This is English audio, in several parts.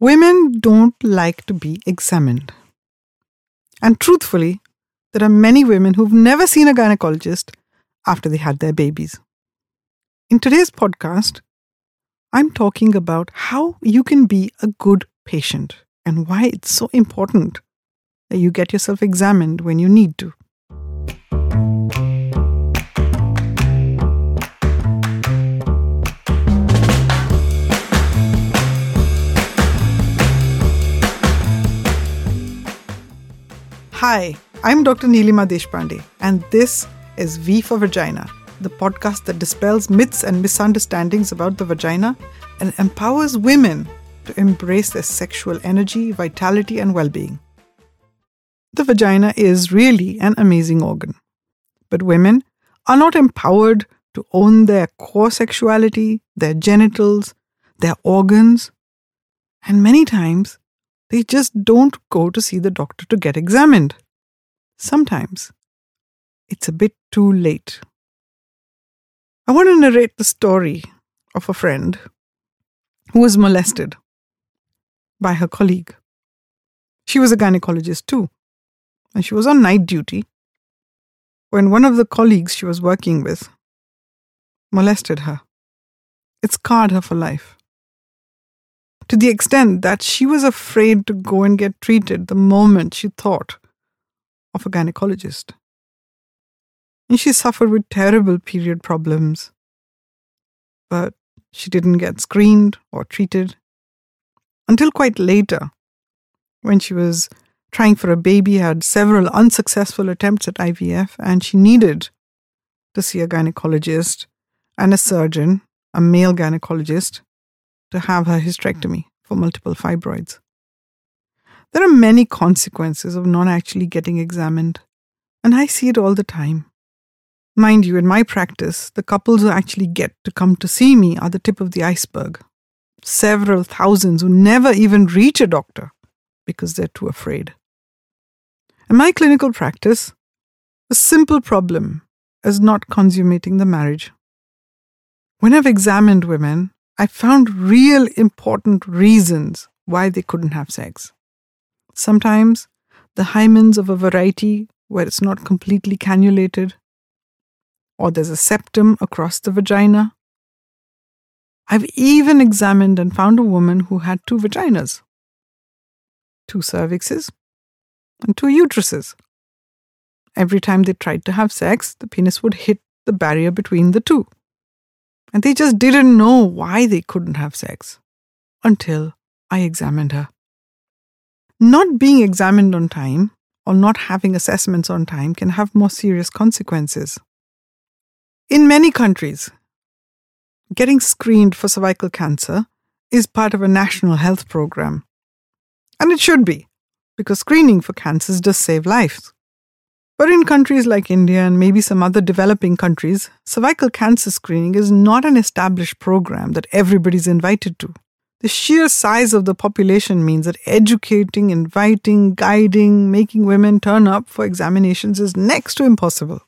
Women don't like to be examined. And truthfully, there are many women who've never seen a gynecologist after they had their babies. In today's podcast, I'm talking about how you can be a good patient and why it's so important that you get yourself examined when you need to. Hi, I'm Dr. Neelima Deshpande, and this is V for Vagina, the podcast that dispels myths and misunderstandings about the vagina and empowers women to embrace their sexual energy, vitality, and well being. The vagina is really an amazing organ, but women are not empowered to own their core sexuality, their genitals, their organs, and many times they just don't go to see the doctor to get examined. Sometimes it's a bit too late. I want to narrate the story of a friend who was molested by her colleague. She was a gynecologist too, and she was on night duty when one of the colleagues she was working with molested her. It scarred her for life to the extent that she was afraid to go and get treated the moment she thought of a gynecologist. And she suffered with terrible period problems. But she didn't get screened or treated until quite later, when she was trying for a baby, had several unsuccessful attempts at IVF, and she needed to see a gynecologist and a surgeon, a male gynecologist, to have her hysterectomy hmm. for multiple fibroids. There are many consequences of not actually getting examined, and I see it all the time. Mind you, in my practice, the couples who actually get to come to see me are the tip of the iceberg. Several thousands who never even reach a doctor because they're too afraid. In my clinical practice, a simple problem is not consummating the marriage. When I've examined women, I found real important reasons why they couldn't have sex. Sometimes the hymens of a variety where it's not completely cannulated, or there's a septum across the vagina. I've even examined and found a woman who had two vaginas, two cervixes, and two uteruses. Every time they tried to have sex, the penis would hit the barrier between the two. And they just didn't know why they couldn't have sex until I examined her. Not being examined on time or not having assessments on time can have more serious consequences. In many countries, getting screened for cervical cancer is part of a national health program. And it should be, because screening for cancers does save lives. But in countries like India and maybe some other developing countries, cervical cancer screening is not an established program that everybody's invited to. The sheer size of the population means that educating, inviting, guiding, making women turn up for examinations is next to impossible.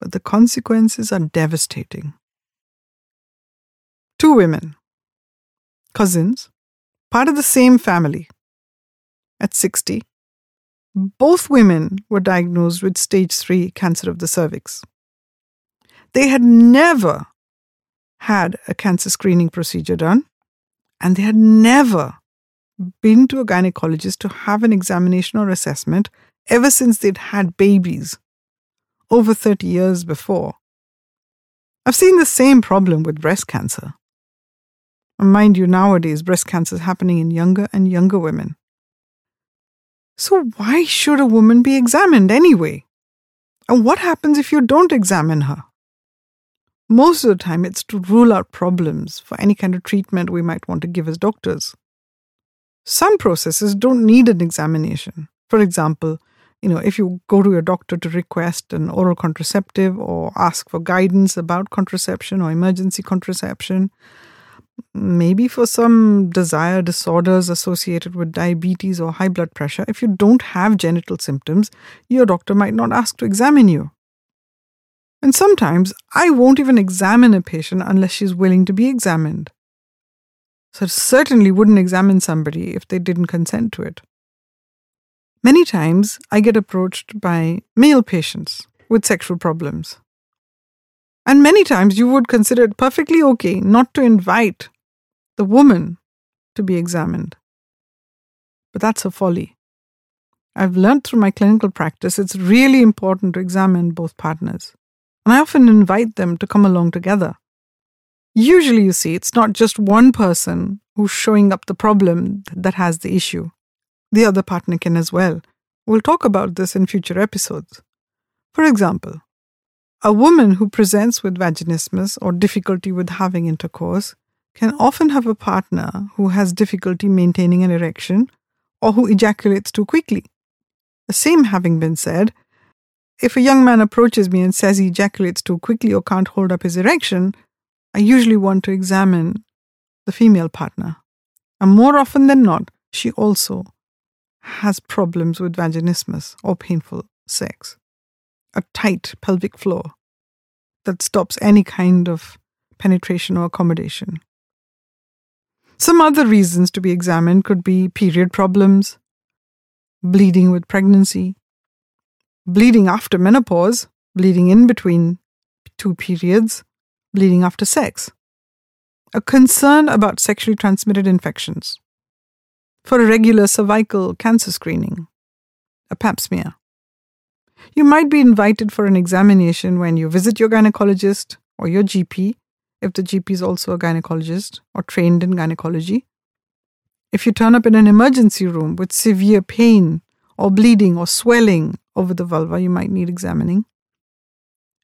But the consequences are devastating. Two women, cousins, part of the same family, at 60, both women were diagnosed with stage 3 cancer of the cervix. They had never had a cancer screening procedure done, and they had never been to a gynecologist to have an examination or assessment ever since they'd had babies over 30 years before. I've seen the same problem with breast cancer. And mind you, nowadays, breast cancer is happening in younger and younger women. So, why should a woman be examined anyway? And what happens if you don't examine her? Most of the time, it's to rule out problems for any kind of treatment we might want to give as doctors. Some processes don't need an examination. For example, you know, if you go to your doctor to request an oral contraceptive or ask for guidance about contraception or emergency contraception, maybe for some desire disorders associated with diabetes or high blood pressure, if you don't have genital symptoms, your doctor might not ask to examine you. And sometimes I won't even examine a patient unless she's willing to be examined. so I certainly wouldn't examine somebody if they didn't consent to it. Many times I get approached by male patients with sexual problems. And many times you would consider it perfectly okay not to invite the woman to be examined. But that's a folly. I've learned through my clinical practice it's really important to examine both partners. And I often invite them to come along together. Usually, you see, it's not just one person who's showing up the problem that has the issue. The other partner can as well. We'll talk about this in future episodes. For example, a woman who presents with vaginismus or difficulty with having intercourse can often have a partner who has difficulty maintaining an erection or who ejaculates too quickly. The same having been said, if a young man approaches me and says he ejaculates too quickly or can't hold up his erection, I usually want to examine the female partner. And more often than not, she also has problems with vaginismus or painful sex, a tight pelvic floor that stops any kind of penetration or accommodation. Some other reasons to be examined could be period problems, bleeding with pregnancy, bleeding after menopause, bleeding in between two periods, bleeding after sex, a concern about sexually transmitted infections, for a regular cervical cancer screening, a pap smear. You might be invited for an examination when you visit your gynecologist or your GP, if the GP is also a gynecologist or trained in gynecology. If you turn up in an emergency room with severe pain or bleeding or swelling over the vulva, you might need examining.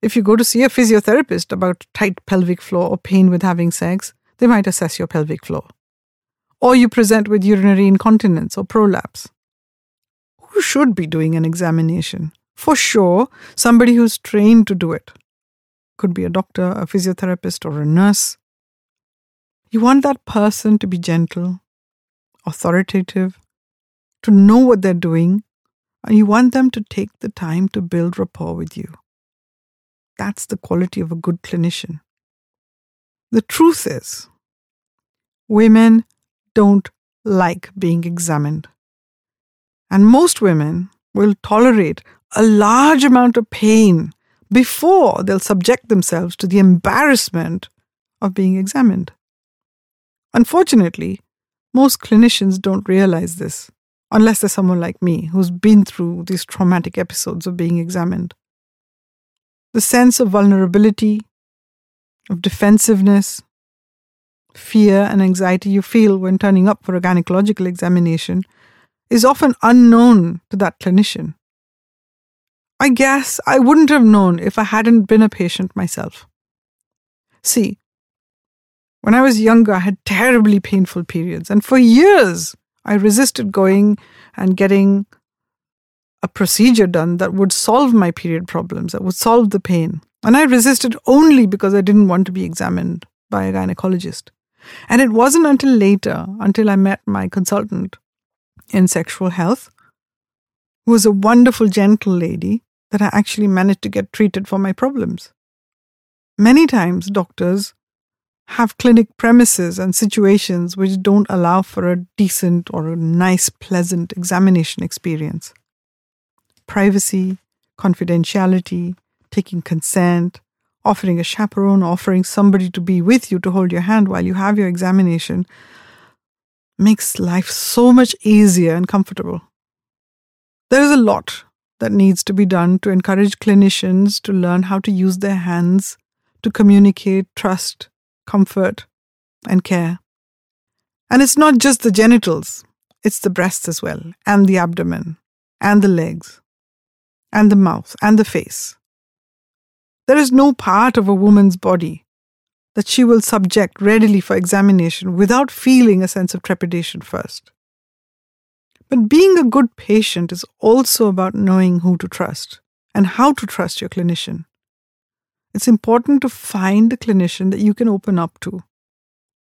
If you go to see a physiotherapist about tight pelvic floor or pain with having sex, they might assess your pelvic floor. Or you present with urinary incontinence or prolapse. Who should be doing an examination? For sure, somebody who's trained to do it. Could be a doctor, a physiotherapist, or a nurse. You want that person to be gentle, authoritative, to know what they're doing, and you want them to take the time to build rapport with you. That's the quality of a good clinician. The truth is, women don't like being examined. And most women will tolerate a large amount of pain before they'll subject themselves to the embarrassment of being examined. Unfortunately, most clinicians don't realize this unless they're someone like me who's been through these traumatic episodes of being examined. The sense of vulnerability, of defensiveness, fear, and anxiety you feel when turning up for a gynecological examination is often unknown to that clinician. I guess I wouldn't have known if I hadn't been a patient myself. See, when I was younger, I had terribly painful periods, and for years I resisted going and getting a procedure done that would solve my period problems, that would solve the pain. And I resisted only because I didn't want to be examined by a gynecologist. And it wasn't until later, until I met my consultant in sexual health, who was a wonderful, gentle lady, that I actually managed to get treated for my problems. Many times, doctors have clinic premises and situations which don't allow for a decent or a nice, pleasant examination experience. Privacy, confidentiality, taking consent, offering a chaperone, offering somebody to be with you to hold your hand while you have your examination makes life so much easier and comfortable. There is a lot that needs to be done to encourage clinicians to learn how to use their hands to communicate trust, comfort, and care. And it's not just the genitals, it's the breasts as well, and the abdomen, and the legs, and the mouth, and the face. There is no part of a woman's body that she will subject readily for examination without feeling a sense of trepidation first. But being a good patient is also about knowing who to trust and how to trust your clinician. It's important to find a clinician that you can open up to,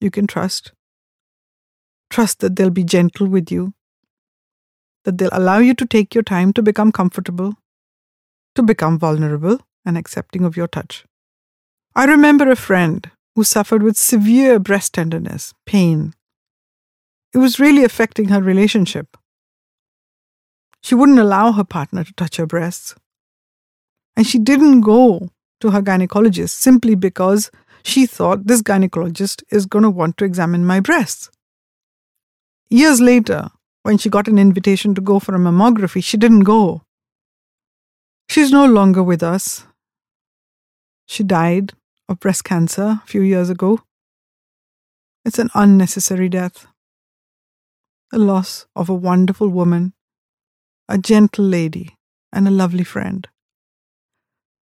you can trust. Trust that they'll be gentle with you, that they'll allow you to take your time to become comfortable, to become vulnerable and accepting of your touch. I remember a friend who suffered with severe breast tenderness, pain, it was really affecting her relationship. She wouldn't allow her partner to touch her breasts. And she didn't go to her gynecologist simply because she thought this gynecologist is going to want to examine my breasts. Years later, when she got an invitation to go for a mammography, she didn't go. She's no longer with us. She died of breast cancer a few years ago. It's an unnecessary death. The loss of a wonderful woman, a gentle lady, and a lovely friend.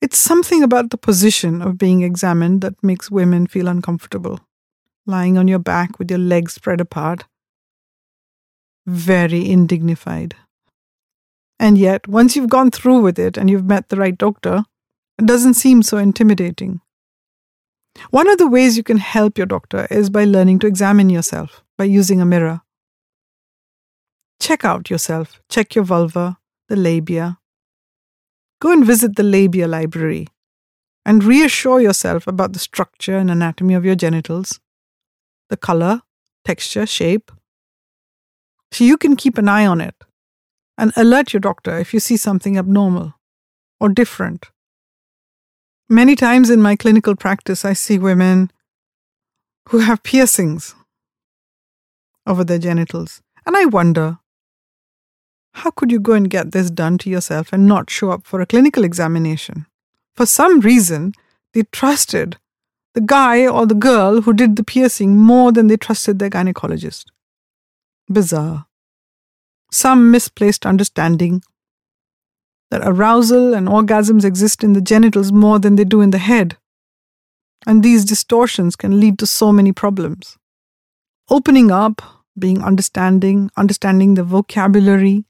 It's something about the position of being examined that makes women feel uncomfortable. Lying on your back with your legs spread apart. Very indignified. And yet, once you've gone through with it and you've met the right doctor, it doesn't seem so intimidating. One of the ways you can help your doctor is by learning to examine yourself by using a mirror. Check out yourself, check your vulva, the labia. Go and visit the labia library and reassure yourself about the structure and anatomy of your genitals, the color, texture, shape. So you can keep an eye on it and alert your doctor if you see something abnormal or different. Many times in my clinical practice, I see women who have piercings over their genitals. And I wonder how could you go and get this done to yourself and not show up for a clinical examination? For some reason, they trusted the guy or the girl who did the piercing more than they trusted their gynecologist. Bizarre some misplaced understanding that arousal and orgasms exist in the genitals more than they do in the head. And these distortions can lead to so many problems. Opening up, being understanding, understanding the vocabulary,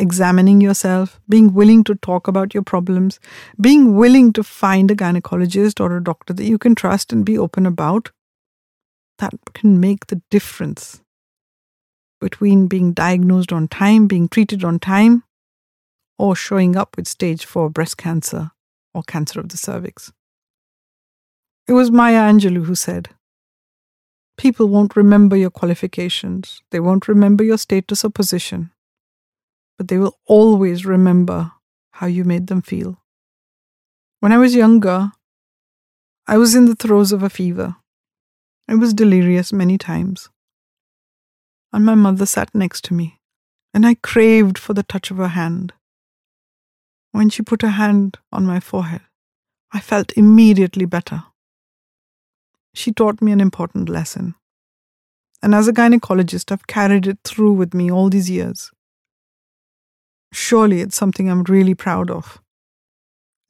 examining yourself, being willing to talk about your problems, being willing to find a gynecologist or a doctor that you can trust and be open about, that can make the difference between being diagnosed on time, being treated on time, or showing up with stage 4 breast cancer or cancer of the cervix. It was Maya Angelou who said, People won't remember your qualifications, they won't remember your status or position, but they will always remember how you made them feel. When I was younger, I was in the throes of a fever. I was delirious many times and my mother sat next to me, and I craved for the touch of her hand. When she put her hand on my forehead, I felt immediately better. She taught me an important lesson, and as a gynecologist, I've carried it through with me all these years. Surely it's something I'm really proud of,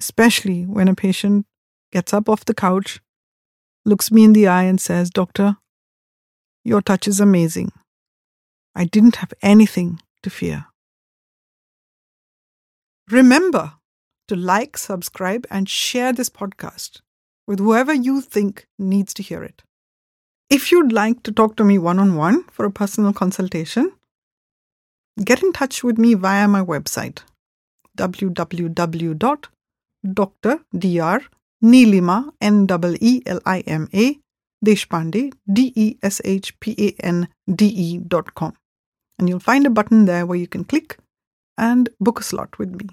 especially when a patient gets up off the couch, looks me in the eye, and says, Doctor, your touch is amazing. I didn't have anything to fear. Remember to like, subscribe, and share this podcast with whoever you think needs to hear it. If you'd like to talk to me one on one for a personal consultation, get in touch with me via my website www.drdrnilima, N-E-E-L-I-M-A, Deshpande, D-E-S-H-P-A-N-D-E dot com and you'll find a button there where you can click and book a slot with me.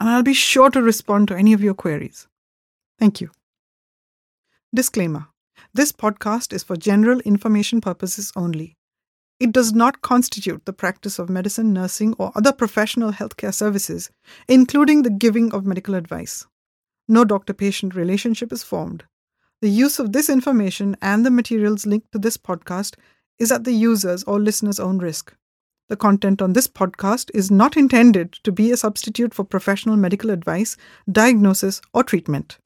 And I'll be sure to respond to any of your queries. Thank you. Disclaimer This podcast is for general information purposes only. It does not constitute the practice of medicine, nursing, or other professional healthcare services, including the giving of medical advice. No doctor patient relationship is formed. The use of this information and the materials linked to this podcast is at the user's or listener's own risk. The content on this podcast is not intended to be a substitute for professional medical advice, diagnosis, or treatment.